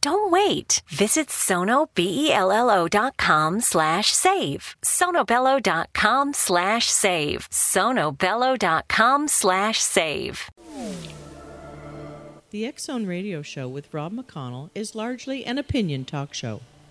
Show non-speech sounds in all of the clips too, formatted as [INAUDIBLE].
Don't wait. Visit sonobello.com slash save. sonobello.com slash save. sonobello.com slash save. The X Zone Radio Show with Rob McConnell is largely an opinion talk show.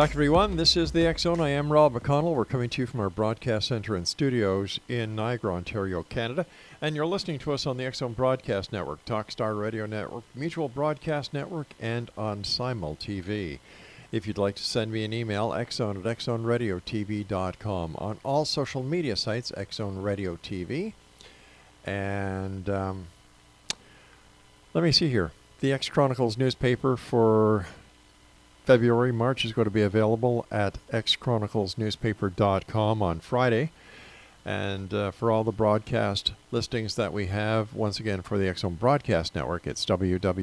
Back, everyone. This is the Zone. I am Rob McConnell. We're coming to you from our broadcast center and studios in Niagara, Ontario, Canada. And you're listening to us on the Zone Broadcast Network, Talkstar Radio Network, Mutual Broadcast Network, and on Simul TV. If you'd like to send me an email, xzone at xzoneradiotv.com. On all social media sites, Xzone Radio TV. And um, let me see here. The X Chronicles newspaper for February, March is going to be available at xchroniclesnewspaper.com on Friday. And uh, for all the broadcast listings that we have, once again, for the Zone Broadcast Network, it's www.xzbn.net.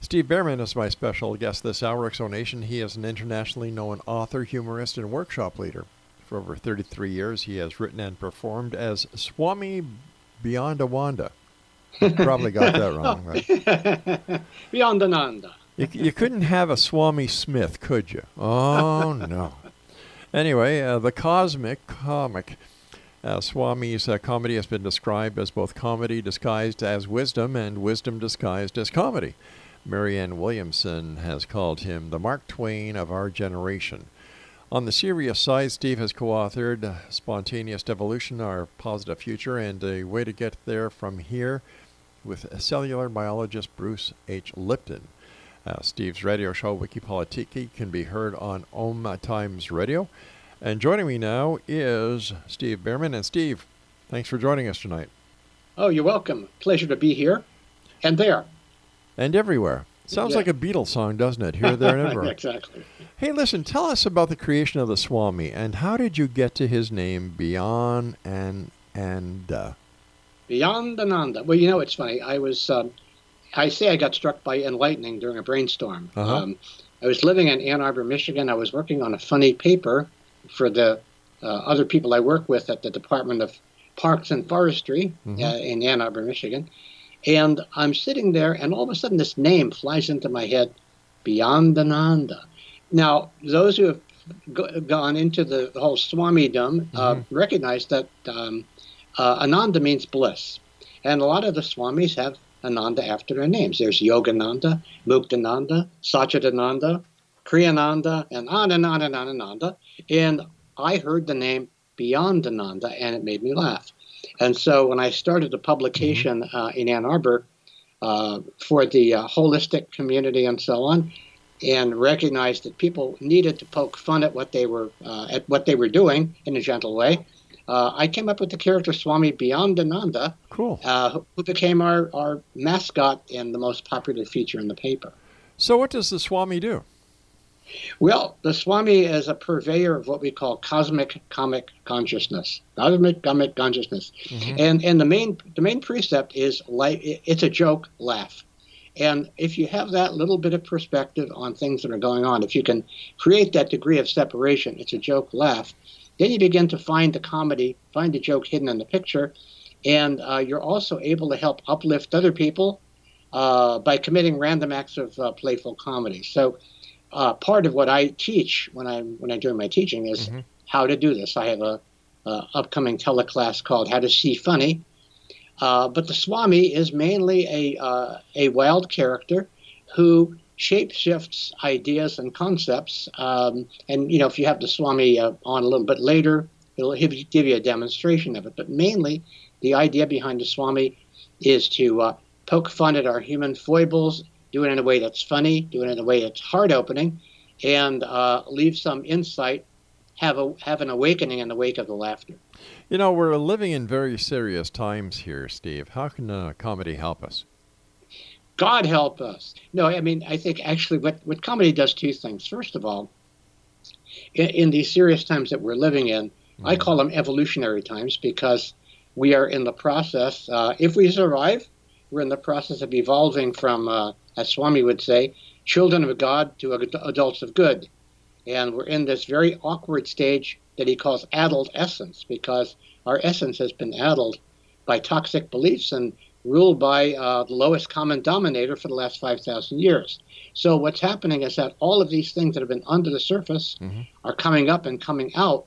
Steve Bhaerman is my special guest this hour, X Zone Nation. He is an internationally known author, humorist, and workshop leader. For over 33 years, he has written and performed as Swami Beyondawanda. Probably got that wrong, right? [LAUGHS] Beyondananda. You, you couldn't have a Swami Smith, could you? Oh, no. Anyway, uh, the cosmic comic. Uh, Swami's uh, comedy has been described as both comedy disguised as wisdom and wisdom disguised as comedy. Marianne Williamson has called him the Mark Twain of our generation. On the serious side, Steve has co authored Spontaneous Evolution, Our Positive Future, and A Way to Get There from Here with cellular biologist Bruce H. Lipton. Uh, Steve's radio show, Wikipolitiki, can be heard on Om Times Radio. And joining me now is Steve Bhaerman. And Steve, thanks for joining us tonight. Oh, you're welcome. Pleasure to be here and there. And everywhere. Sounds Yeah. like a Beatles song, doesn't it? Here, there, and [LAUGHS] everywhere. exactly. Hey, listen, tell us about the creation of the Swami and how did you get to his name, Beyond and and uh, Beyondananda. Well, you know, it's funny. I was, um, I say I got struck by enlightening during a brainstorm. Uh-huh. Um, I was living in Ann Arbor, Michigan. I was working on a funny paper for the uh, other people I work with at the Department of Parks and Forestry Mhm. uh, in Ann Arbor, Michigan. And I'm sitting there, and all of a sudden, this name flies into my head Beyondananda. Now, those who have go- gone into the whole Swamidom uh, recognize that um, uh, Ananda means bliss. And a lot of the Swamis have Ananda after their names. There's Yogananda, Muktananda, Satchidananda, Kriyananda, and on and on and on and on. And I heard the name Beyondananda, and it made me laugh. And so when I started a publication uh, in Ann Arbor uh, for the uh, holistic community and so on, and recognized that people needed to poke fun at what they were uh, at what they were doing in a gentle way, uh, I came up with the character Swami Beyondananda, Cool. uh, who became our, our mascot and the most popular feature in the paper. So, what does the Swami do? Well, the Swami is a purveyor of what we call cosmic comic consciousness. Cosmic comic consciousness, and and the main the main precept is like it's a joke, laugh. And if you have that little bit of perspective on things that are going on, if you can create that degree of separation, it's a joke, laugh. Then you begin to find the comedy, find the joke hidden in the picture, and uh, you're also able to help uplift other people uh, by committing random acts of uh, playful comedy. So uh, part of what I teach when I'm when I do my teaching is how to do this. I have a, a upcoming teleclass called "How to See Funny," uh, but the Swami is mainly a uh, a wild character who shapeshifts ideas and concepts. Um, and you know, if you have the Swami uh, on a little bit later, it'll give you a demonstration of it. But mainly, the idea behind the Swami is to uh, poke fun at our human foibles do it in a way that's funny, do it in a way that's heart opening, and uh, leave some insight, have a have an awakening in the wake of the laughter. You know, we're living in very serious times here, Steve. How can uh, comedy help us? God help us. No, I mean I think actually what what comedy does two things. First of all, in, in these serious times that we're living in, I call them evolutionary times because we are in the process. Uh, if we survive, we're in the process of evolving from, uh, as Swami would say, children of God to ad- adults of good. And we're in this very awkward stage that he calls adult essence because our essence has been addled by toxic beliefs and ruled by uh, the lowest common denominator for the last 5,000 years. So what's happening is that all of these things that have been under the surface are coming up and coming out.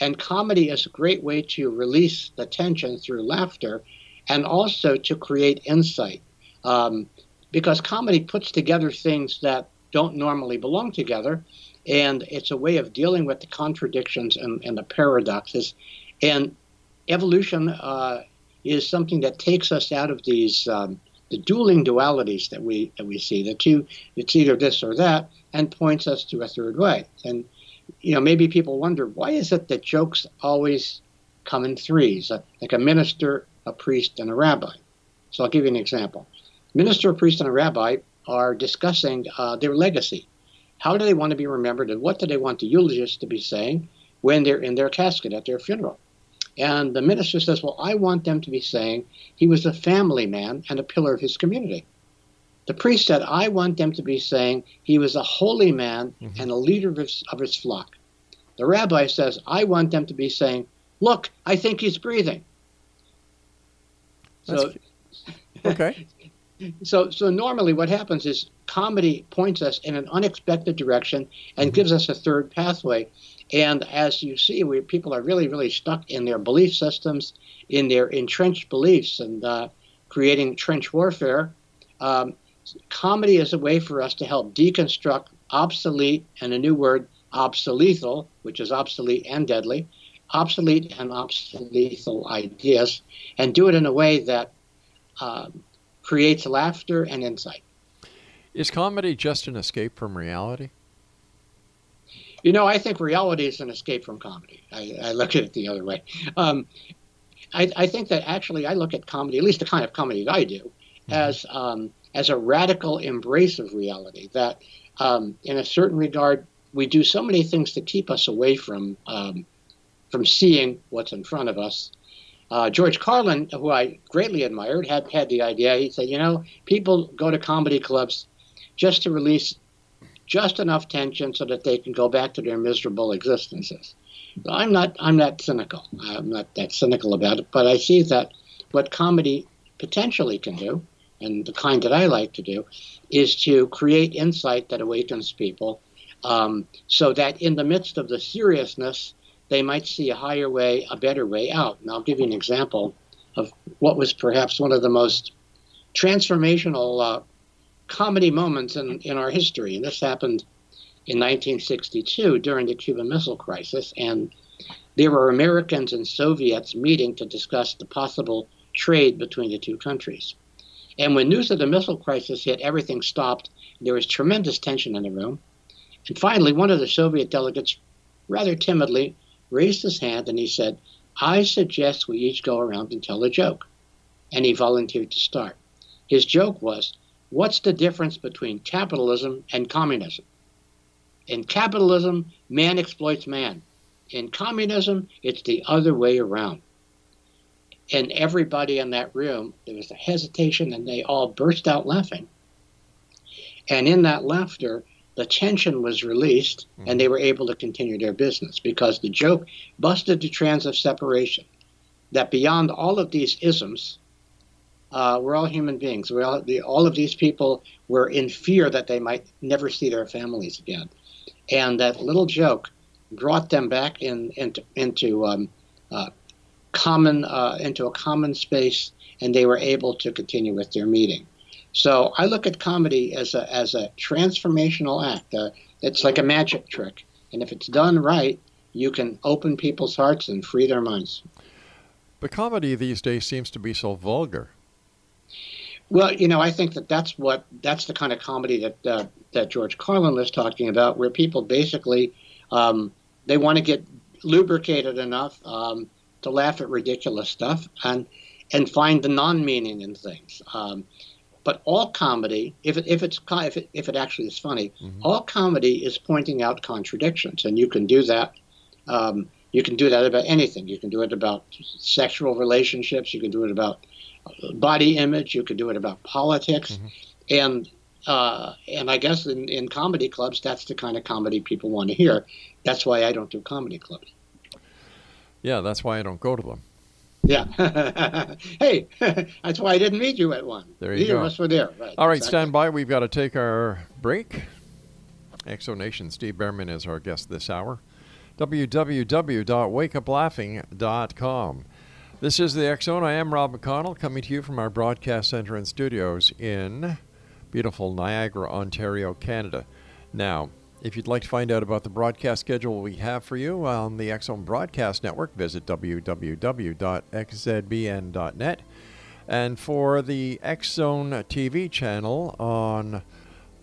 And comedy is a great way to release the tension through laughter and also to create insight. Um, because comedy puts together things that don't normally belong together. And it's a way of dealing with the contradictions and, and the paradoxes. And evolution uh, is something that takes us out of these um, the dueling dualities that we that we see. The two, it's either this or that, and points us to a third way. And you know, maybe people wonder why is it that jokes always come in threes, uh, like a minister, a priest, and a rabbi. So I'll give you an example. Minister, a priest, and a rabbi are discussing uh, their legacy. How do they want to be remembered, and what do they want the eulogist to be saying when they're in their casket at their funeral? And the minister says, Well, I want them to be saying he was a family man and a pillar of his community. The priest said, I want them to be saying he was a holy man mm-hmm. and a leader of his, of his flock. The rabbi says, I want them to be saying, Look, I think he's breathing. So, [LAUGHS] Okay. so, so normally what happens is comedy points us in an unexpected direction and mm-hmm. gives us a third pathway. And as you see, we, people are really, really stuck in their belief systems, in their entrenched beliefs, and uh, creating trench warfare. Um, comedy is a way for us to help deconstruct obsolete and a new word, obsolethal, which is obsolete and deadly, obsolete and obsolethal ideas, and do it in a way that um, creates laughter and insight. Is comedy just an escape from reality? You know, I think reality is an escape from comedy. I, I look at it the other way. Um, I, I think that actually I look at comedy, at least the kind of comedy that I do, as um, as a radical embrace of reality. That, um, in a certain regard, we do so many things to keep us away from um, from seeing what's in front of us. Uh, George Carlin, who I greatly admired, had had the idea. He said, you know, people go to comedy clubs just to release just enough tension so that they can go back to their miserable existences. So I'm not I'm not cynical. I'm not that cynical about it, but I see that what comedy potentially can do, and the kind that I like to do, is to create insight that awakens people, um, so that in the midst of the seriousness, they might see a higher way, a better way out. And I'll give you an example of what was perhaps one of the most transformational uh, comedy moments in, in our history. And this happened in 1962 during the Cuban Missile Crisis. And There were Americans and Soviets meeting to discuss the possible trade between the two countries. And when news of the missile crisis hit, everything stopped. There was tremendous tension in the room. And finally, one of the Soviet delegates, rather timidly, raised his hand and he said, I suggest we each go around and tell a joke. And he volunteered to start. His joke was, What's the difference between capitalism and communism? In capitalism, man exploits man. In communism, it's the other way around. And everybody in that room, there was a hesitation, and they all burst out laughing. And in that laughter, the tension was released, and mm-hmm. they were able to continue their business because the joke busted the trends of separation. That beyond all of these isms, uh, we're all human beings. we all, the, all of these people were in fear that they might never see their families again. And that little joke brought them back in, into, into um, uh, common uh, into a common space, and they were able to continue with their meeting. So I look at comedy as a as a transformational act. Uh, it's like a magic trick, and if it's done right, you can open people's hearts and free their minds. But comedy these days seems to be so vulgar. Well, you know, I think that that's what that's the kind of comedy that uh, that George Carlin was talking about, where people basically um, they want to get lubricated enough um, to laugh at ridiculous stuff and and find the non-meaning in things. Um, but all comedy, if it, if it's if it, if it actually is funny, mm-hmm. all comedy is pointing out contradictions, and you can do that. Um, you can do that about anything. You can do it about sexual relationships. You can do it about body image. You can do it about politics, mm-hmm. and uh, and I guess in, in comedy clubs, that's the kind of comedy people want to hear. That's why I don't do comedy clubs. Yeah, that's why I don't go to them. Yeah. [LAUGHS] hey, [LAUGHS] that's why I didn't meet you at one. There you Neither go. of us were there. Right. All right, exactly. stand by. We've got to take our break. X Zone Nation, Steve Bhaerman is our guest this hour. www.wakeuplaughing.com. This is the Zone. I am Rob McConnell, coming to you from our broadcast center and studios in beautiful Niagara, Ontario, Canada. Now, if you'd like to find out about the broadcast schedule we have for you on the Zone Broadcast Network, visit www.xzbn.net. And for the Zone TV channel on,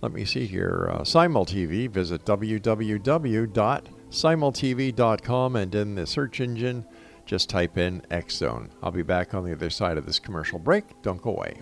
let me see here, uh, Simul TV, visit www.simultv.com and in the search engine, just type in X Zone. I'll be back on the other side of this commercial break. Don't go away.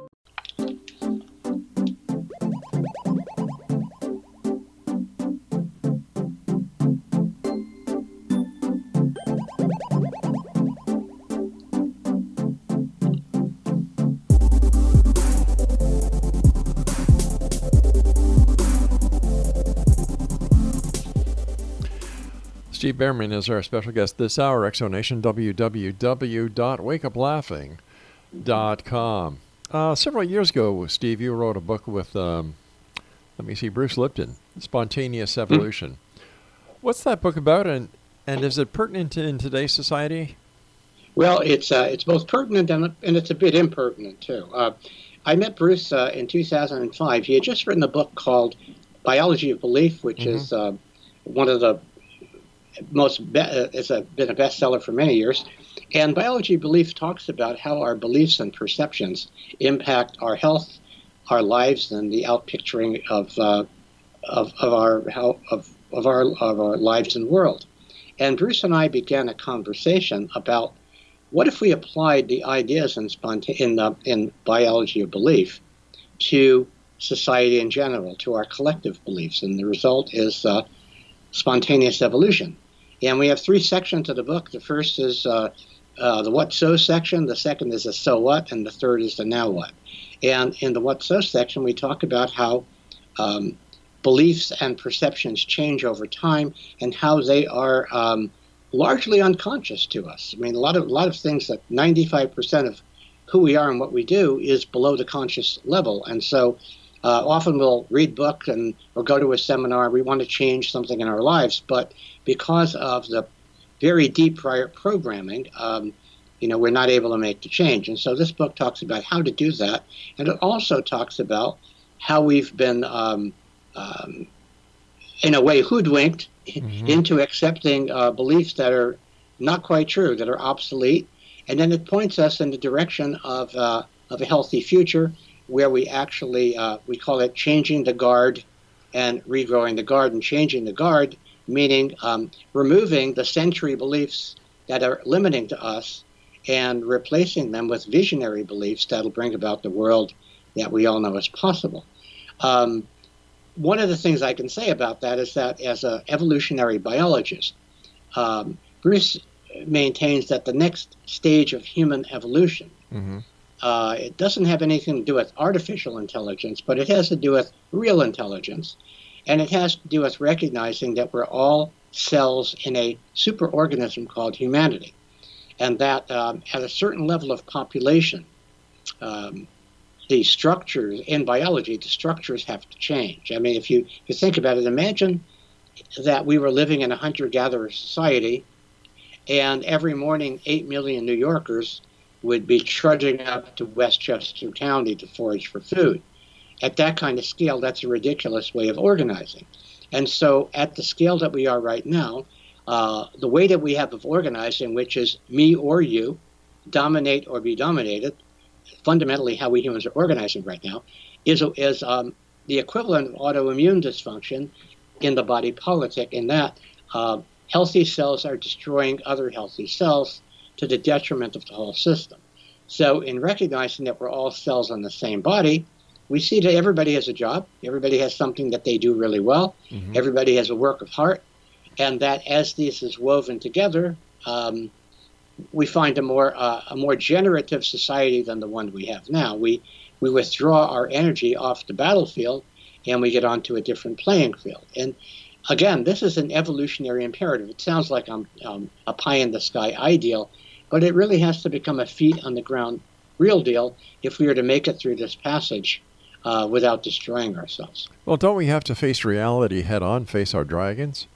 Steve Bhaerman is our special guest this hour. X Zone Nation, www.wakeuplaughing.com. Uh, several years ago, Steve, you wrote a book with, um, let me see, Bruce Lipton, Spontaneous Evolution. Mm. What's that book about, and, and is it pertinent in today's society? Well, it's uh, it's both pertinent and, and it's a bit impertinent too. Uh, I met Bruce uh, in 2005. He had just written a book called Biology of Belief, which mm-hmm. is uh, one of the most be- uh, it's a, been a bestseller for many years. And biology belief talks about how our beliefs and perceptions impact our health, our lives, and the outpicturing of uh, of, of our how, of of our of our lives and world. And Bruce and I began a conversation about what if we applied the ideas in, sponta- in, the, in biology of belief to society in general, to our collective beliefs? And the result is uh, spontaneous evolution. And we have three sections of the book. The first is uh, uh, the what so section, the second is the so what, and the third is the now what. And in the what so section, we talk about how um, beliefs and perceptions change over time and how they are um, largely unconscious to us. I mean, a lot of a lot of things that 95% of who we are and what we do is below the conscious level, and so uh, often we'll read books and or go to a seminar. We want to change something in our lives, but because of the very deep prior programming, um, you know, we're not able to make the change. And so this book talks about how to do that, and it also talks about how we've been, um, um, in a way, hoodwinked mm-hmm. into accepting uh, beliefs that are not quite true, that are obsolete, and then it points us in the direction of uh, of a healthy future where we actually uh, we call it changing the guard and regrowing the garden. Changing the guard meaning um, removing the century beliefs that are limiting to us and replacing them with visionary beliefs that'll bring about the world that we all know is possible. Um, one of the things I can say about that is that as an evolutionary biologist, um, Bruce maintains that the next stage of human evolution mm-hmm. Uh, it doesn't have anything to do with artificial intelligence, but it has to do with real intelligence, and it has to do with recognizing that we're all cells in a superorganism called humanity, and that um, at a certain level of population. Um, the structures in biology, the structures have to change. I mean, if you, if you think about it, imagine that we were living in a hunter gatherer society, and every morning, 8 million New Yorkers would be trudging up to Westchester County to forage for food. At that kind of scale, that's a ridiculous way of organizing. And so, at the scale that we are right now, uh, the way that we have of organizing, which is me or you, dominate or be dominated, fundamentally how we humans are organizing right now, is, is um, the equivalent of autoimmune dysfunction in the body politic, in that uh, healthy cells are destroying other healthy cells to the detriment of the whole system. So, in recognizing that we're all cells on the same body, we see that everybody has a job, everybody has something that they do really well, mm-hmm. everybody has a work of heart, and that as this is woven together, um, we find a more uh, a more generative society than the one we have now. We we withdraw our energy off the battlefield and we get onto a different playing field. And again, this is an evolutionary imperative. It sounds like I'm um, a pie in the sky ideal, but it really has to become a feet on the ground real deal if we are to make it through this passage uh, without destroying ourselves. Well, don't we have to face reality head on, face our dragons?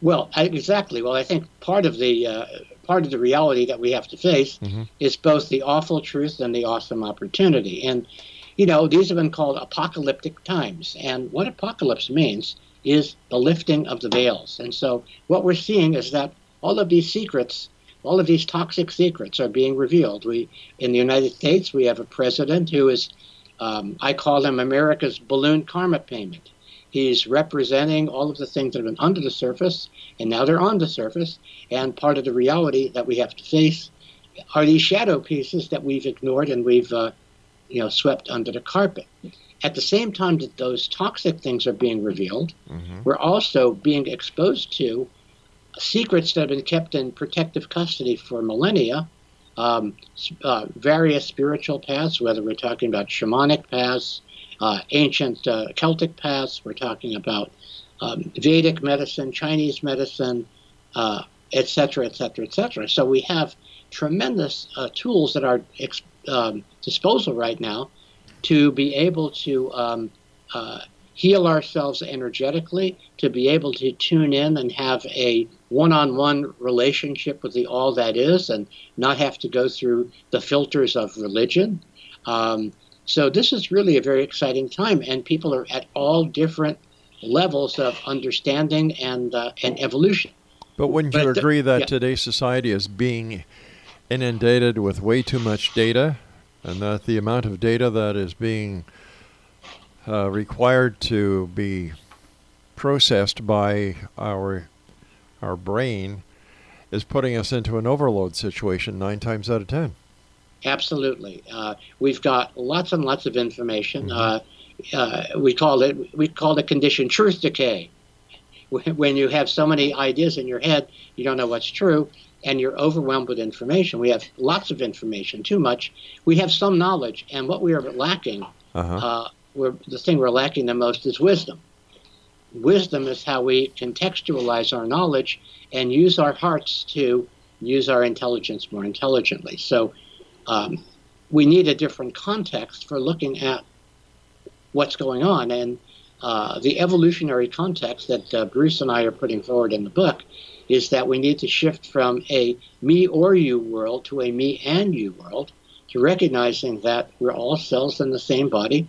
Well, I, exactly. Well, I think part of the uh, part of the reality that we have to face mm-hmm. is both the awful truth and the awesome opportunity. And you know, these have been called apocalyptic times. And what apocalypse means is the lifting of the veils. And so, what we're seeing is that all of these secrets, all of these toxic secrets, are being revealed. We, in the United States, we have a president who is, um, I call him America's balloon karma payment. He's representing all of the things that have been under the surface, and now they're on the surface. And part of the reality that we have to face are these shadow pieces that we've ignored and we've, uh, you know, swept under the carpet. At the same time that those toxic things are being revealed, mm-hmm. we're also being exposed to secrets that have been kept in protective custody for millennia. Um, uh, various spiritual paths, whether we're talking about shamanic paths, uh, ancient uh, Celtic paths. We're talking about um, Vedic medicine, Chinese medicine, uh, et cetera, et cetera, et cetera. So we have tremendous uh, tools at our ex- um, disposal right now to be able to um, uh, heal ourselves energetically, to be able to tune in and have a one on one relationship with the all that is and not have to go through the filters of religion. Um, so, this is really a very exciting time, and people are at all different levels of understanding and, uh, and evolution. But wouldn't you But agree that yeah. today's society is being inundated with way too much data, and that the amount of data that is being uh, required to be processed by our our brain is putting us into an overload situation nine times out of ten? Absolutely. Uh, we've got lots and lots of information. Uh, uh, we call it we call the condition truth decay. [LAUGHS] When you have so many ideas in your head, you don't know what's true, and you're overwhelmed with information. We have lots of information, too much. We have some knowledge, and what we are lacking, Uh-huh. uh, we're, the thing we're lacking the most is wisdom. Wisdom is how we contextualize our knowledge and use our hearts to use our intelligence more intelligently. So um, we need a different context for looking at what's going on. And uh, the evolutionary context that uh, Bruce and I are putting forward in the book is that we need to shift from a me or you world to a me and you world, to recognizing that we're all cells in the same body,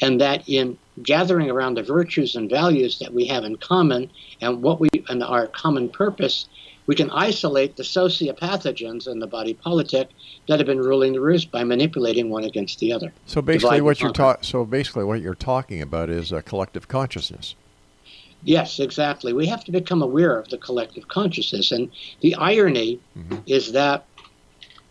and that in gathering around the virtues and values that we have in common and what we and our common purpose, we can isolate the sociopathogens in the body politic that have been ruling the roost by manipulating one against the other. So basically, what you're ta- so basically what you're talking about is a collective consciousness. Yes, exactly. We have to become aware of the collective consciousness, and the irony is that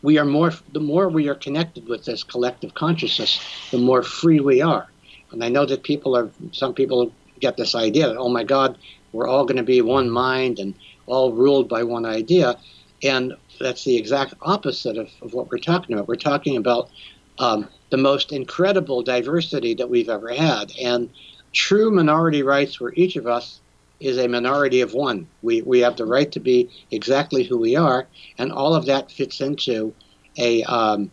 we are more. The more we are connected with this collective consciousness, the more free we are. And I know that people are. Some people get this idea that oh my God, we're all going to be one mind and all ruled by one idea, and that's the exact opposite of, of what we're talking about. We're talking about um, the most incredible diversity that we've ever had, and true minority rights where each of us is a minority of one. We, we have the right to be exactly who we are, and all of that fits into a um,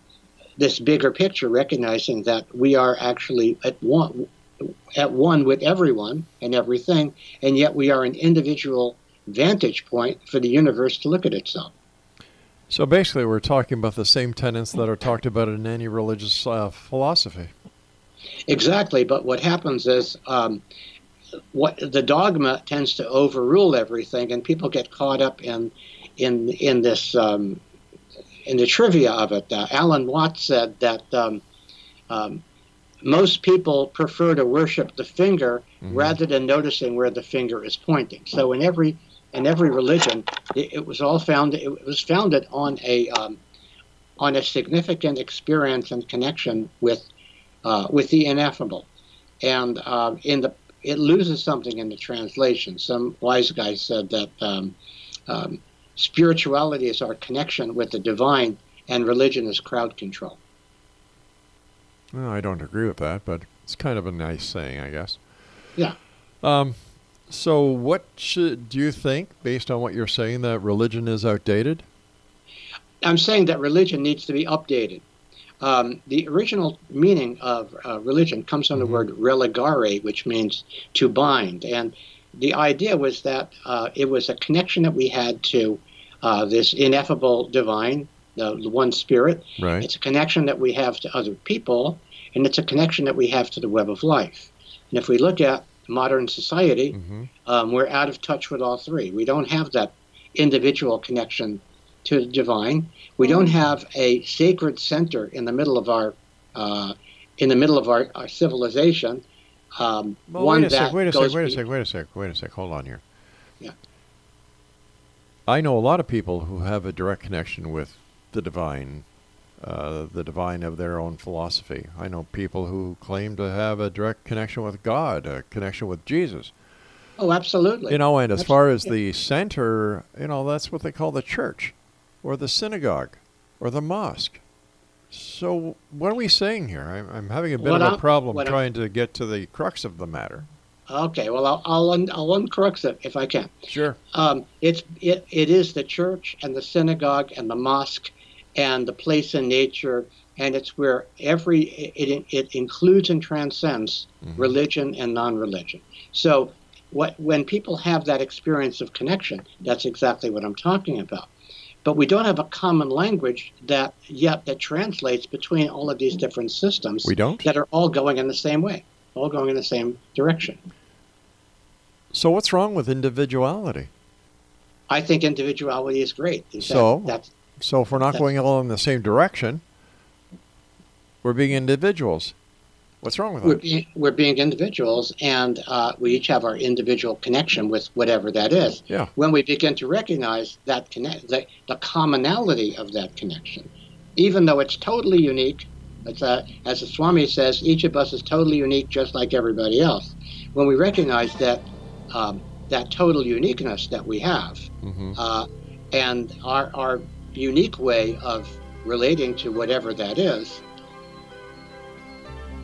this bigger picture, recognizing that we are actually at one at one with everyone and everything, and yet we are an individual vantage point for the universe to look at itself. So basically, we're talking about the same tenets that are talked about in any religious uh, philosophy. Exactly, but what happens is um, what the dogma tends to overrule everything, and people get caught up in in in this um, in the trivia of it. Uh, Alan Watts said that um, um, most people prefer to worship the finger rather than noticing where the finger is pointing. So in every in every religion, it, it was all found it was founded on a um, on a significant experience and connection with uh, with the ineffable, and uh, in the it loses something in the translation. Some wise guy said that um, um, spirituality is our connection with the divine, and religion is crowd control. Well, I don't agree with that, but it's kind of a nice saying, I guess. Yeah. Um, so, what should do you think, based on what you're saying, that religion is outdated? I'm saying that religion needs to be updated. Um, the original meaning of uh, religion comes from the word religare, which means to bind. And the idea was that uh, it was a connection that we had to uh, this ineffable divine, the, the one spirit. Right. It's a connection that we have to other people, and it's a connection that we have to the web of life. And if we look at modern society, um, we're out of touch with all three. We don't have that individual connection to the divine. We don't have a sacred center in the middle of our uh, in the middle of our, our civilization. Um, Well, one wait a that sec. Wait a sec. Wait a sec. Wait a sec. Wait a sec. Hold on here. Yeah. I know a lot of people who have a direct connection with the divine, uh, the divine of their own philosophy. I know people who claim to have a direct connection with God, a connection with Jesus. Oh, absolutely. You know, and as far as the center, you know, that's what they call the church, or the synagogue, or the mosque. So, what are we saying here? I'm, I'm having a bit What of a I'm- problem what I'm- trying to get to the crux of the matter. Okay, well, I'll I'll, un, I'll uncorrect it if I can. Sure. Um, it's it, it is the church and the synagogue and the mosque and the place in nature, and it's where every it it includes and transcends religion and non-religion. So, what when people have that experience of connection, that's exactly what I'm talking about. But we don't have a common language that yet that translates between all of these different systems. We don't? that are all going in the same way, all going in the same direction. So what's wrong with individuality? I think individuality is great. Is that- So? that's So if we're not going all in the same direction, we're being individuals. What's wrong with we're that? being, we're being individuals, and uh, we each have our individual connection with whatever that is. Yeah. When we begin to recognize that connect, the, the commonality of that connection, even though it's totally unique, it's a, as the Swami says, each of us is totally unique, just like everybody else. When we recognize that um, that total uniqueness that we have, Mhm. uh, and our our unique way of relating to whatever that is,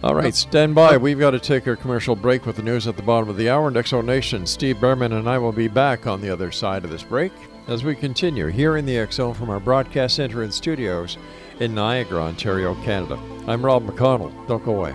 All right, stand by. We've got to take our commercial break with the news at the bottom of the hour. And X Zone Nation, Steve Bhaerman and I will be back on the other side of this break as we continue here in the X Zone from our broadcast center and studios in Niagara, Ontario, Canada. I'm Rob McConnell. Don't go away.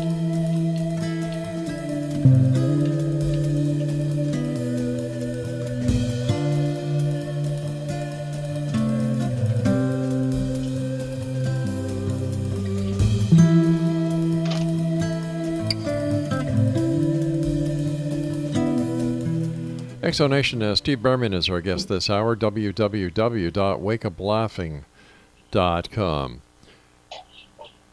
X Zone Nation, uh, Steve Bhaerman is our guest this hour. www.wakeuplaughing.com.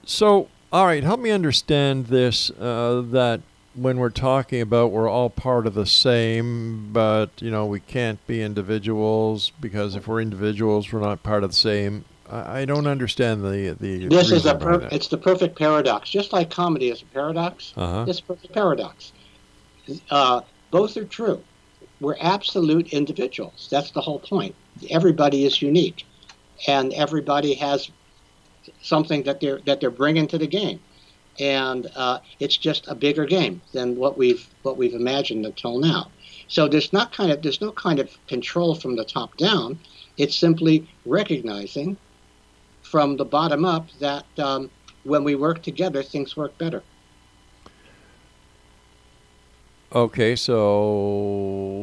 So, all right, help me understand this uh, that when we're talking about we're all part of the same, but, you know, we can't be individuals because if we're individuals, we're not part of the same. I, I don't understand the. the This is a per- it's the perfect paradox. Just like comedy is a paradox, Uh-huh. it's a perfect paradox. Uh, both are true. We're absolute individuals. That's the whole point. Everybody is unique, and everybody has something that they're that they're bringing to the game, and uh, it's just a bigger game than what we've what we've imagined until now. So there's not kind of there's no kind of control from the top down. It's simply recognizing from the bottom up that um, when we work together, things work better. Okay, so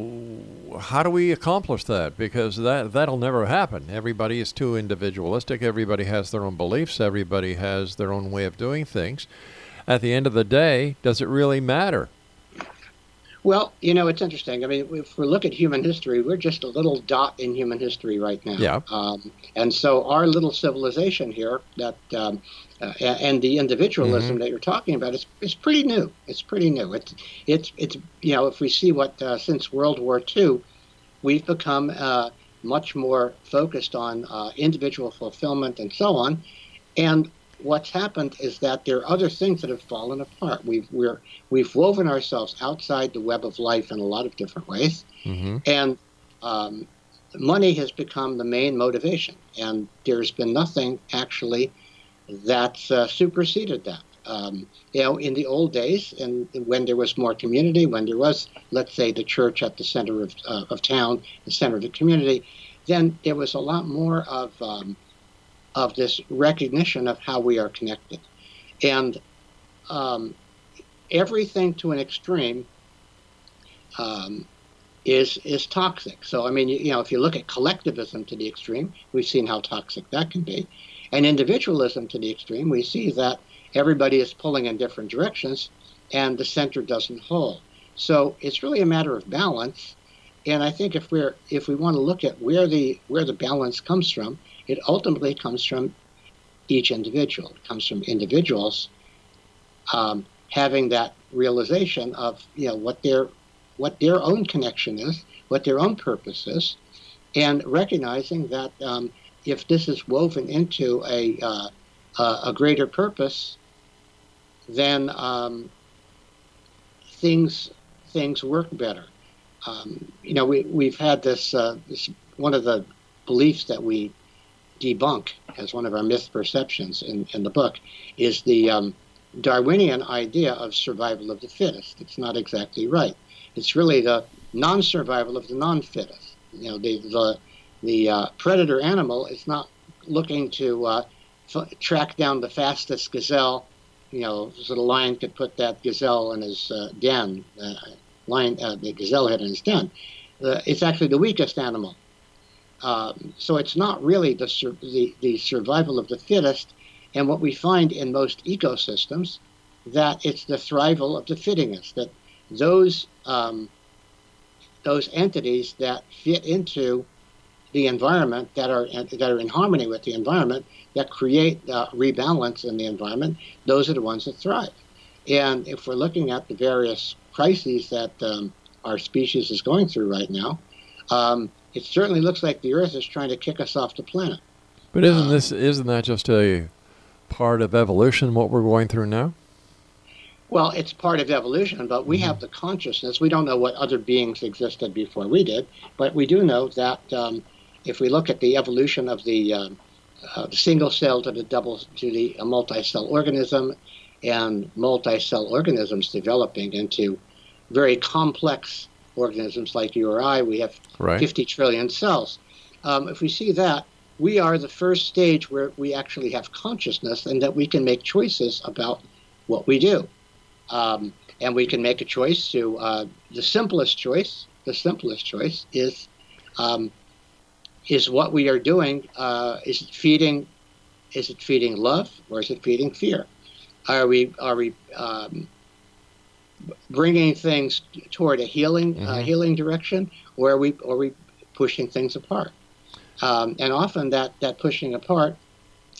how do we accomplish that? Because that that'll never happen. Everybody is too individualistic. Everybody has their own beliefs. Everybody has their own way of doing things. At the end of the day, does it really matter? Well, you know, it's interesting. I mean, if we look at human history, we're just a little dot in human history right now. Yeah. Um, and so our little civilization here, that um, uh, and the individualism Mm-hmm. that you're talking about, is is pretty new. It's pretty new. It's it's it's you know, if we see what uh, since World War II, we've become uh, much more focused on uh, individual fulfillment and so on. And what's happened is that there are other things that have fallen apart. We've we're we've woven ourselves outside the web of life in a lot of different ways, Mm-hmm. and um, money has become the main motivation. And there's been nothing actually that's uh, superseded that. Um, you know, in the old days, and when there was more community, when there was, let's say, the church at the center of, uh, of town, the center of the community, then there was a lot more of um, of this recognition of how we are connected, and um, everything to an extreme um, is is toxic. So I mean, you, you know, if you look at collectivism to the extreme, we've seen how toxic that can be, and individualism to the extreme, we see that everybody is pulling in different directions, and the center doesn't hold. So it's really a matter of balance. And I think if we're if we want to look at where the where the balance comes from, it ultimately comes from each individual. It comes from individuals um, having that realization of you know what their what their own connection is, what their own purpose is, and recognizing that um, if this is woven into a uh, a greater purpose, then um, things things work better. Um, you know, we we've had this, uh, this one of the beliefs that we debunk as one of our myth perceptions in, in the book is the um, Darwinian idea of survival of the fittest. It's not exactly right. It's really the non-survival of the non-fittest. You know, the the, the uh, predator animal is not looking to uh, f- track down the fastest gazelle. You know, so the lion could put that gazelle in his uh, den. Uh, lion, uh, the gazelle head in his den. Uh, it's actually the weakest animal. Um, so it's not really the, sur- the the survival of the fittest. And what we find in most ecosystems, that it's the thrival of the fittingest. That those um, those entities that fit into the environment that are that are in harmony with the environment that create uh, rebalance in the environment those are the ones that thrive and if we're looking at the various crises that um, our species is going through right now um, it certainly looks like the earth is trying to kick us off the planet But isn't this isn't that just a part of evolution? What we're going through now? Well, it's part of evolution, but we have the consciousness. We don't know what other beings existed before we did, but we do know that um, if we look at the evolution of the, um, uh, single cell to the double to the uh, multi-cell organism, and multi-cell organisms developing into very complex organisms like you or I, we have Right. 50 trillion cells. Um, if we see that, we are the first stage where we actually have consciousness and that we can make choices about what we do. Um, and we can make a choice to uh, the simplest choice. The simplest choice is um, is what we are doing. Uh, is it feeding? Is it feeding love or is it feeding fear? Are we are we um, bringing things toward a healing uh, Mhm. healing direction, or are we are we pushing things apart? Um, and often that that pushing apart,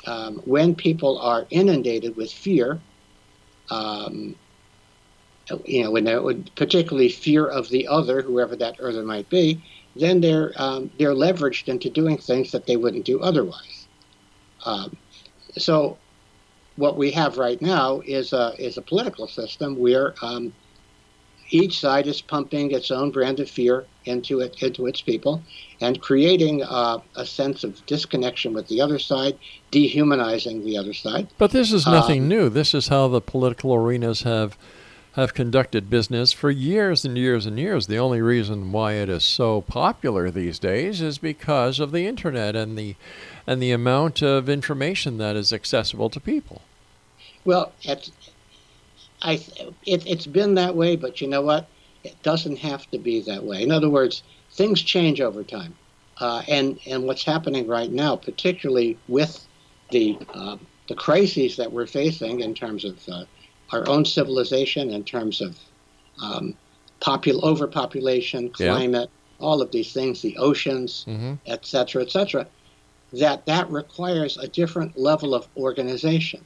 um, when people are inundated with fear, um, you know, when they're when particularly fear of the other, whoever that other might be, then they're um, they're leveraged into doing things that they wouldn't do otherwise. Um, so, what we have right now is a is a political system where um, each side is pumping its own brand of fear into it into its people, and creating uh, a sense of disconnection with the other side, dehumanizing the other side. But this is nothing Um, new. This is how the political arenas have have conducted business for years and years and years. The only reason why it is so popular these days is because of the internet and the and the amount of information that is accessible to people. Well, it's, I, it, it's been that way, but you know what? It doesn't have to be that way. In other words, things change over time. Uh, and, and what's happening right now, particularly with the, uh, the crises that we're facing in terms of uh, our own civilization, in terms of um, popul- overpopulation, Yeah. climate, all of these things, the oceans, Mm-hmm. et cetera, et cetera, that that requires a different level of organization.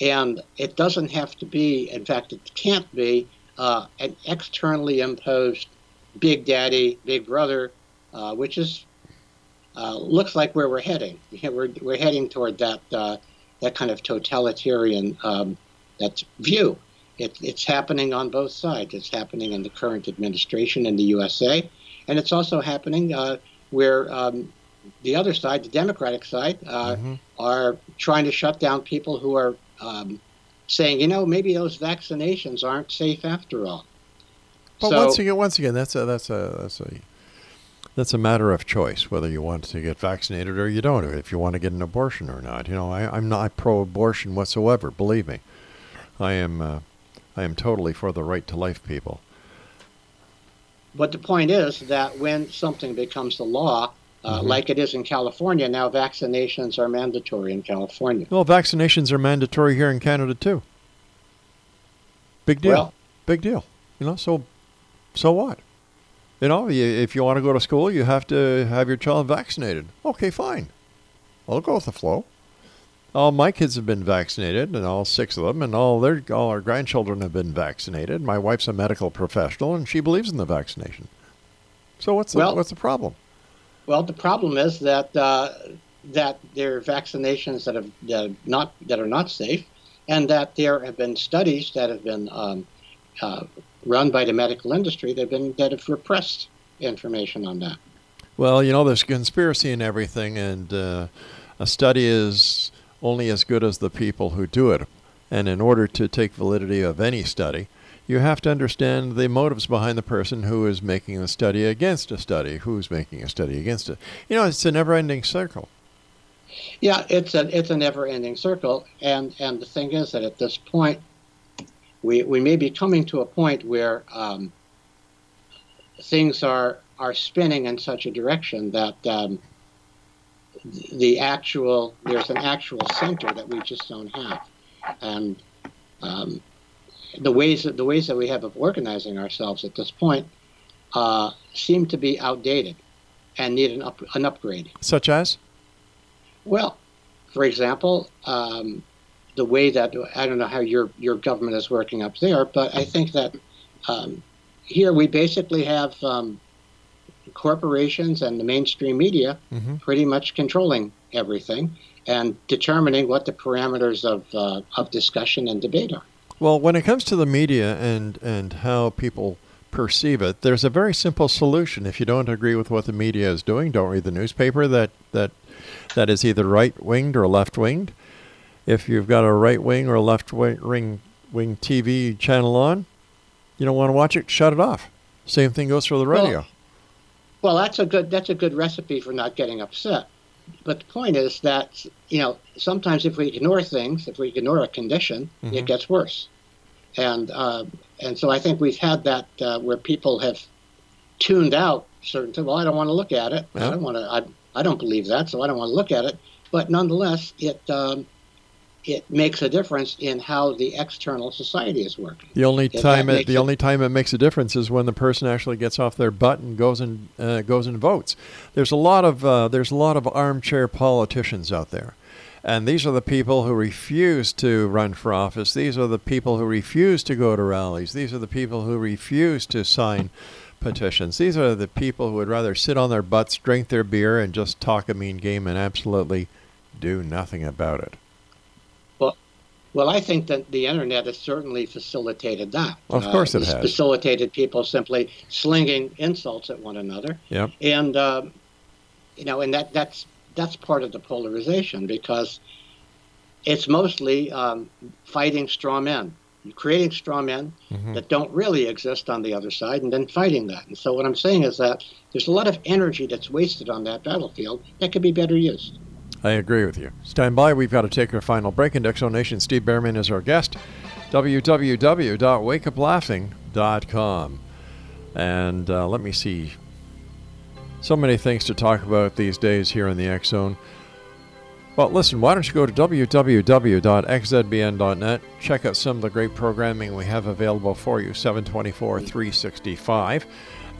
And it doesn't have to be, in fact, it can't be uh, an externally imposed big daddy, big brother, uh, which is uh, looks like where we're heading. [LAUGHS] We're, we're heading toward that uh, that kind of totalitarian um, that view. It, it's happening on both sides. It's happening in the current administration in the USA, and it's also happening uh, where um, the other side, the Democratic side, uh, are trying to shut down people who are um, saying, you know, maybe those vaccinations aren't safe after all. But So- once again, once again, that's a that's a that's a that's a matter of choice whether you want to get vaccinated or you don't. If you want to get an abortion or not, you know, I, I'm not pro-abortion whatsoever. Believe me, I am uh, I am totally for the right to life, people. But the point is that when something becomes the law, uh, Mhm. like it is in California now, vaccinations are mandatory in California. Well, vaccinations are mandatory here in Canada too. Big deal. Well- Big deal. You know, so so what? You know, you, if you want to go to school, you have to have your child vaccinated. Okay, fine. I'll go with the flow. All my kids have been vaccinated, and all six of them, and all their all our grandchildren have been vaccinated. My wife's a medical professional, and she believes in the vaccination. So what's the, Well- what's the problem? Well, the problem is that uh, that there are vaccinations that have that are not that are not safe, and that there have been studies that have been um, uh, run by the medical industry that have been that have repressed information on that. Well, you know, there's conspiracy in everything, and uh, a study is only as good as the people who do it. And in order to take validity of any study, you have to understand the motives behind the person who is making the study against a study, who's making a study against it. You know, it's a never-ending circle. Yeah, it's a it's a never-ending circle, and and the thing is that at this point, we we may be coming to a point where um, things are are spinning in such a direction that um, the actual there's an actual center that we just don't have, and um, the ways that the ways that we have of organizing ourselves at this point uh, seem to be outdated and need an up, an upgrade. Such as? Well, for example, um, the way that I don't know how your your government is working up there, but I think that um, here we basically have um, corporations and the mainstream media Mhm. pretty much controlling everything and determining what the parameters of uh, of discussion and debate are. Well, when it comes to the media and, and how people perceive it, there's a very simple solution. If you don't agree with what the media is doing, don't read the newspaper that, that, that is either right winged or left winged. If you've got a right wing or left wing wing TV channel on, you don't want to watch it, shut it off. Same thing goes for the Well, radio. Well, that's a good that's a good recipe for not getting upset. But the point is that you know sometimes if we ignore things, if we ignore a condition, Mhm. it gets worse. And uh, and so I think we've had that uh, where people have tuned out certain things. Well, I don't want to look at it. Yeah. I don't want to. I, I don't believe that, so I don't want to look at it. But nonetheless, it um, it makes a difference in how the external society is working. The only If time it, makes the it- only time it makes a difference is when the person actually gets off their butt and goes and uh, goes and votes. There's a lot of uh, there's a lot of armchair politicians out there, and these are the people who refuse to run for office. These are the people who refuse to go to rallies. These are the people who refuse to sign petitions. These are the people who would rather sit on their butts, drink their beer, and just talk a mean game and absolutely do nothing about it. Well, well, I think that the internet has certainly facilitated that. Of course it it's has. Facilitated people simply slinging insults at one another, Yep. and um, you know, and that that's that's part of the polarization because it's mostly um, fighting straw men, creating straw men Mhm. that don't really exist on the other side, and then fighting that. And so, what I'm saying is that there's a lot of energy that's wasted on that battlefield that could be better used. I agree with you. Stand by. We've got to take our final break. X Zone Nation Steve Bhaerman is our guest. www.wakeuplaughing.com. And uh, let me see. So many things to talk about these days here in the X Zone. Well, listen, why don't you go to www.xzbn.net, check out some of the great programming we have available for you, 724 365.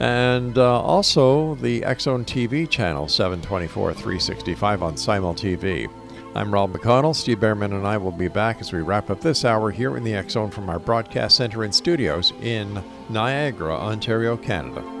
And uh, also the X Zone TV channel, 724 365 on SimulTV. I'm Rob McConnell. Steve Bhaerman and I will be back as we wrap up this hour here in the X Zone from our broadcast center and studios in Niagara, Ontario, Canada.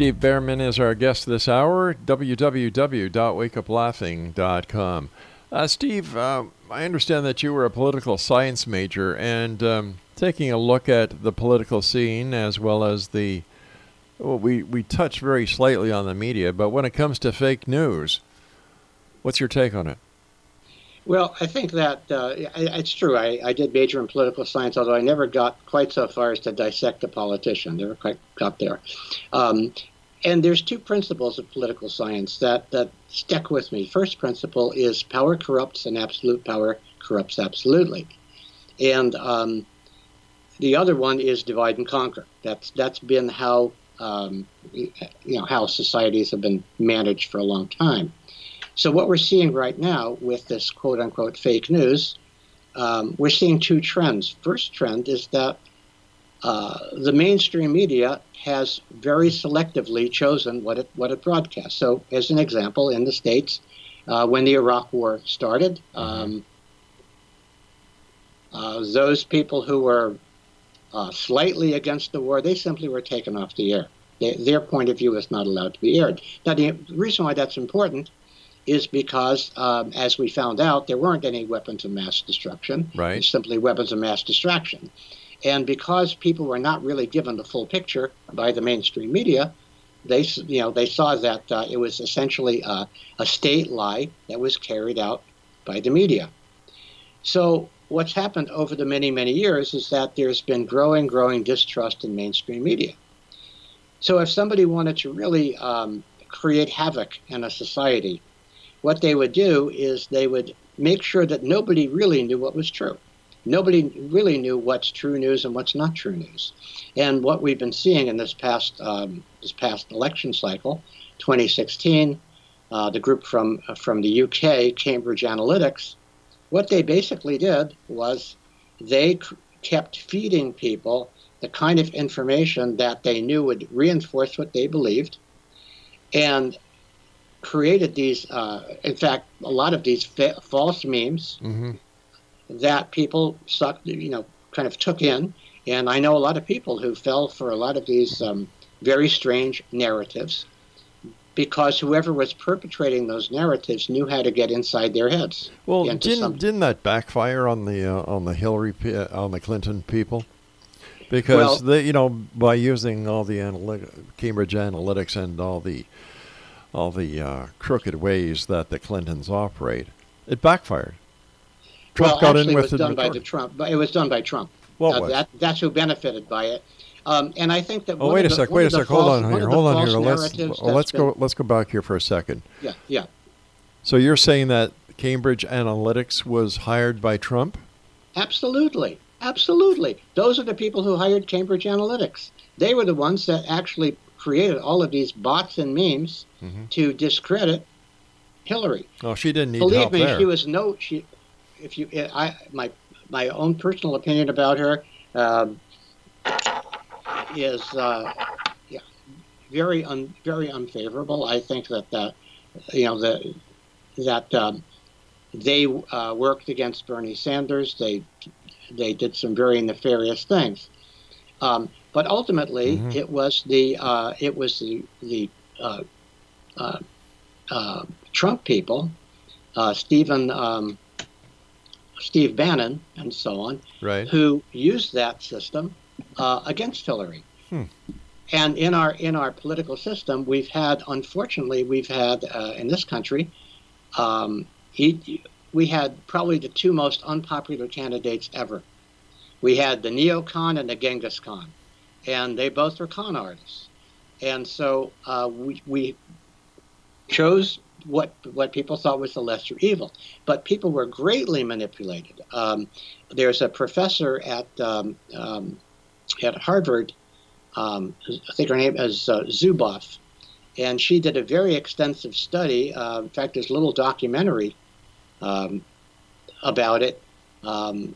Steve Bhaerman is our guest this hour. www.wakeuplaughing.com. Uh, Steve, uh, I understand that you were a political science major, and um, taking a look at the political scene as well as the well, we we touch very slightly on the media, but when it comes to fake news, what's your take on it? Well, I think that uh, it's true. I, I did major in political science, although I never got quite so far as to dissect a politician. Never quite got there. Um, and there's two principles of political science that, that stick with me. First principle is power corrupts and absolute power corrupts absolutely. And um, the other one is divide and conquer. That's that's been how um, you know how societies have been managed for a long time. So what we're seeing right now with this quote unquote fake news, um, we're seeing two trends. First trend is that uh, the mainstream media has very selectively chosen what it what it broadcasts. So, as an example, in the states, uh, when the Iraq War started, um, uh, those people who were uh, slightly against the war, they simply were taken off the air. They, their point of view is not allowed to be aired. Now, the reason why that's important is because, um, as we found out, there weren't any weapons of mass destruction. Right. It's simply weapons of mass distraction. And because people were not really given the full picture by the mainstream media, they you know they saw that uh, it was essentially a, a state lie that was carried out by the media. So what's happened over the many many years is that there's been growing growing distrust in mainstream media. So if somebody wanted to really um, create havoc in a society, what they would do is they would make sure that nobody really knew what was true. Nobody really knew what's true news and what's not true news. And what we've been seeing in this past um, this past election cycle, 2016, uh, the group from from the UK, Cambridge Analytica, what they basically did was they kept feeding people the kind of information that they knew would reinforce what they believed, and created these. Uh, in fact, a lot of these fa- false memes Mm-hmm. that people sucked, you know, kind of took in. And I know a lot of people who fell for a lot of these um, very strange narratives because whoever was perpetrating those narratives knew how to get inside their heads. Well, didn't some- didn't that backfire on the uh, on the Hillary uh, on the Clinton people? Because Well- they, you know, by using all the analytic, Cambridge Analytica and all the all the uh, crooked ways that the Clintons operate, it backfired. Trump well, got actually, in with it was done by the Trump. But it was done by Trump. What Uh? That, that's who benefited by it. Um, and I think that. Oh, wait a the- sec. Wait a sec. Hold on here. Hold on here. Let's let's go. been- Let's go back here for a second. Yeah, yeah. So you're saying that Cambridge Analytica was hired by Trump? Absolutely. Absolutely. Those are the people who hired Cambridge Analytica. They were the ones that actually created all of these bots and memes to discredit Hillary. Oh, she didn't need Believe help me, there. she was no. She, if you, I, my, my own personal opinion about her um, is, uh, yeah, very, un, very unfavorable. I think that that, you know, the, that um, they uh, worked against Bernie Sanders. They, they did some very nefarious things. Um, but ultimately, Mm-hmm. it was the, uh, it was the, the uh, uh, uh, Trump people, uh, Stephen, um, Steve Bannon, and so on, Right. who used that system uh, against Hillary. Hmm. And in our in our political system, we've had, unfortunately, we've had uh, in this country, um, he, we had probably the two most unpopular candidates ever. We had the neocon and the Genghis Khan, and they both were con artists. And so uh, we, we chose what what people thought was the lesser evil, but people were greatly manipulated. Um, there's a professor at um, um, at Harvard, um, I think her name is uh, Zuboff, and she did a very extensive study. Uh, in fact, there's a little documentary um, about it, um,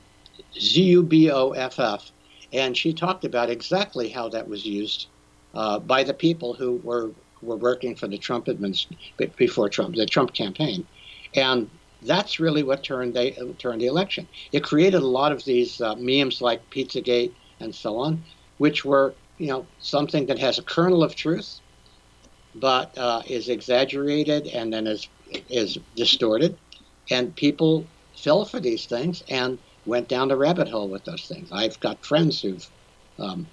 Z-U-B-O-F-F, and she talked about exactly how that was used uh, by the people who were were working for the Trump administration before Trump, the Trump campaign, and that's really what turned turned the election. It created a lot of these uh, memes like Pizzagate and so on, which were you know something that has a kernel of truth, but uh, is exaggerated and then is is distorted, and people fell for these things and went down the rabbit hole with those things. I've got friends who've um,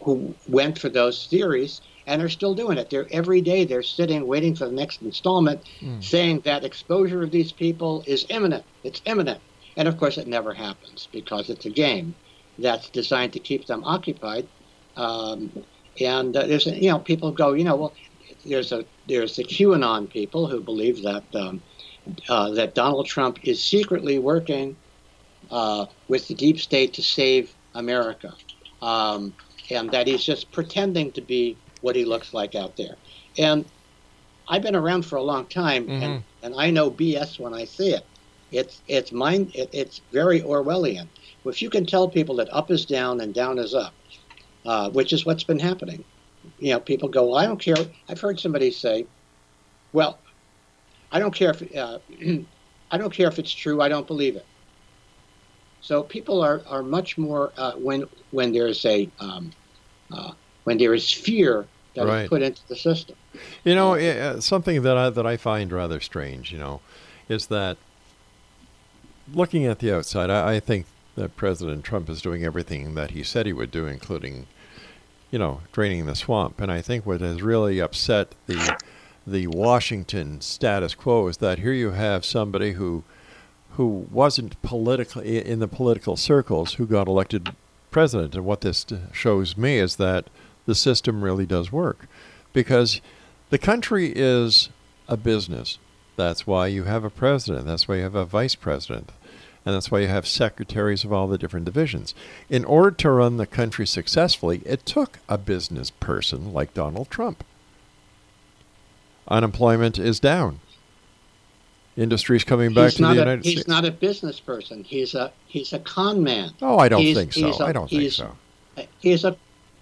who went for those theories and are still doing it. They're every day they're sitting waiting for the next installment, Hmm. saying that exposure of these people is imminent. It's imminent, and of course it never happens because it's a game that's designed to keep them occupied. Um, and uh, there's you know people go you know well there's a there's the QAnon people who believe that um, uh, that Donald Trump is secretly working uh, with the deep state to save America, um, and that he's just pretending to be what he looks like out there. And I've been around for a long time, and, and I know BS when I see it. It's it's mind it, it's very Orwellian. If you can tell people that up is down and down is up, uh, which is what's been happening, you know, people go, well, I don't care. I've heard somebody say, well, I don't care if uh, [CLEARS THROAT] I don't care if it's true. I don't believe it. So people are, are much more uh, when when there's a um, uh, when there is fear that Right. is put into the system. You know, uh, something that I, that I find rather strange, you know, is that looking at the outside, I, I think that President Trump is doing everything that he said he would do, including, you know, draining the swamp. And I think what has really upset the the Washington status quo is that here you have somebody who who wasn't politically in the political circles who got elected president. And what this uh, shows me is that the system really does work because the country is a business. That's why you have a president. That's why you have a vice president. And that's why you have secretaries of all the different divisions. In order to run the country successfully, it took a business person like Donald Trump. Unemployment is down. Industry's coming back he's to the a, United he's States. He's not a business person. He's a he's a con man. Oh, I don't He's- think so. a- I don't think so. He's a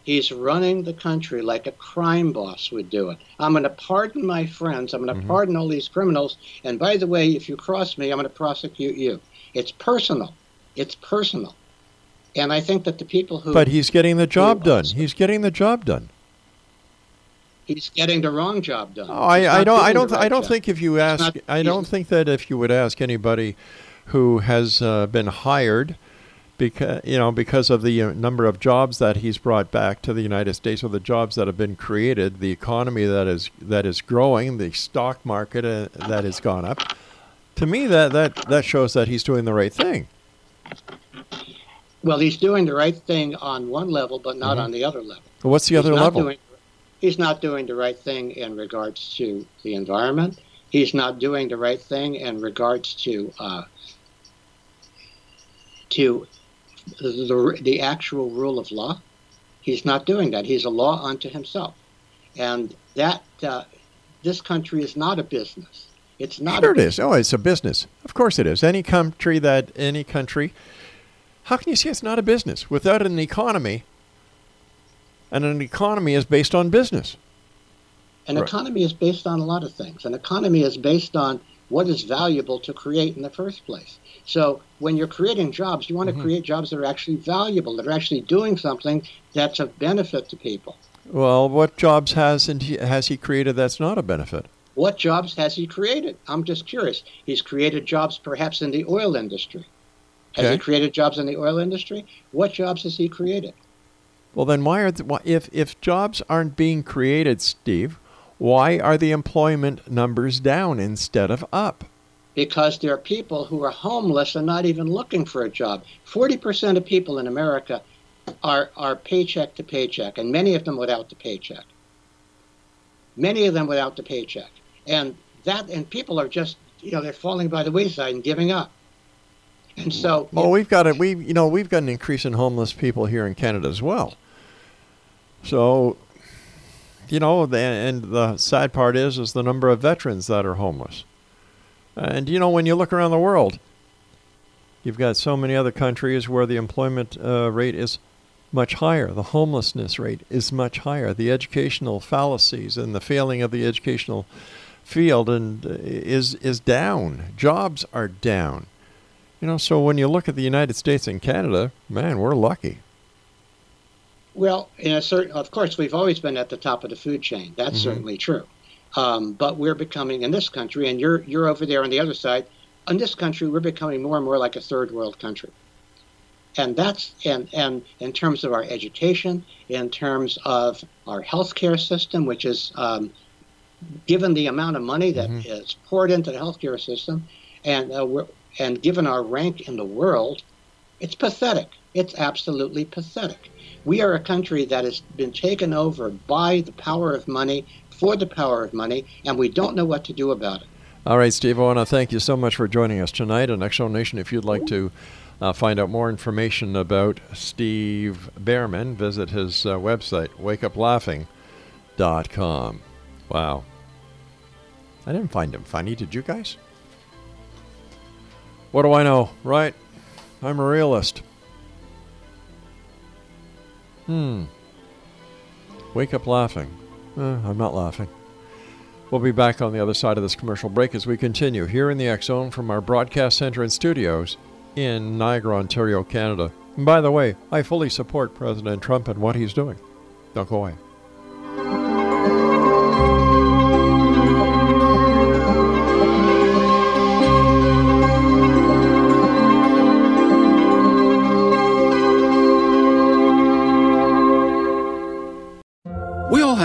he's running the country like a crime boss would do it. I'm going to pardon my friends. I'm going to Mm-hmm. pardon all these criminals. And by the way, if you cross me, I'm going to prosecute you. It's personal. It's personal. And I think that the people who But he's getting the job done. He's getting the job done. He's getting the wrong job done. Oh, I, I don't. I don't. the I don't job. think if you ask, not- I don't think that if you would ask anybody who has uh, been hired, because you know, because of the uh, number of jobs that he's brought back to the United States, or the jobs that have been created, the economy that is that is growing, the stock market uh, that has gone up. To me, that that that shows that he's doing the right thing. Well, he's doing the right thing on one level, but not Mhm. on the other level. What's the He's other level? Doing, he's not doing the right thing in regards to the environment. He's not doing the right thing in regards to uh, to the, the actual rule of law. He's not doing that. He's a law unto himself, and that uh, this country is not a business. It's not. Sure a it is. Oh, it's a business. Of course it is. Any country that any country. How can you say it's not a business without an economy? And an economy is based on business. An Right. economy is based on a lot of things. An economy is based on what is valuable to create in the first place. So when you're creating jobs, you want to Mhm. create jobs that are actually valuable, that are actually doing something that's of benefit to people. Well, what jobs has and he, has he created that's not a benefit? What jobs has he created? I'm just curious. He's created jobs perhaps in the oil industry. Has he created jobs in the oil industry? What jobs has he created? Well, then why are the, why, if if jobs aren't being created, Steve? Why are the employment numbers down instead of up? because there are people who are homeless and not even looking for a job. 40% of people in America are, are paycheck to paycheck, and many of them without the paycheck. Many of them without the paycheck. And that and people are just you know, they're falling by the wayside and giving up. And so Well, we've got a we you know we've got an increase in homeless people here in Canada as well. So, you know, the, and the sad part is is the number of veterans that are homeless. And you know, when you look around the world, you've got so many other countries where the employment uh, rate is much higher. The homelessness rate is much higher. The educational fallacies and the failing of the educational field and uh, is is down. Jobs are down. You know, so when you look at the United States and Canada, man, we're lucky. Well, in a certain, of course, we've always been at the top of the food chain. That's Mhm. certainly true. Um, but we're becoming in this country, and you're you're over there on the other side. In this country, we're becoming more and more like a third world country. And that's and and in terms of our education, in terms of our healthcare system, which is um, given the amount of money that is poured into the healthcare system, and uh, we're, and given our rank in the world, it's pathetic. It's absolutely pathetic. We are a country that has been taken over by the power of money, for the power of money, and we don't know what to do about it. All right, Steve, I want to thank you so much for joining us tonight on X Zone Nation. If you'd like to uh, find out more information about Steve Bhaerman, visit his uh, website, wakeuplaughing.com. Wow. I didn't find him funny, did you guys? What do I know, right? I'm a realist. Hmm. Wake up laughing. Uh, I'm not laughing. We'll be back on the other side of this commercial break as we continue here in the X Zone from our broadcast center and studios in Niagara, Ontario, Canada. And by the way, I fully support President Trump and what he's doing. Don't go away.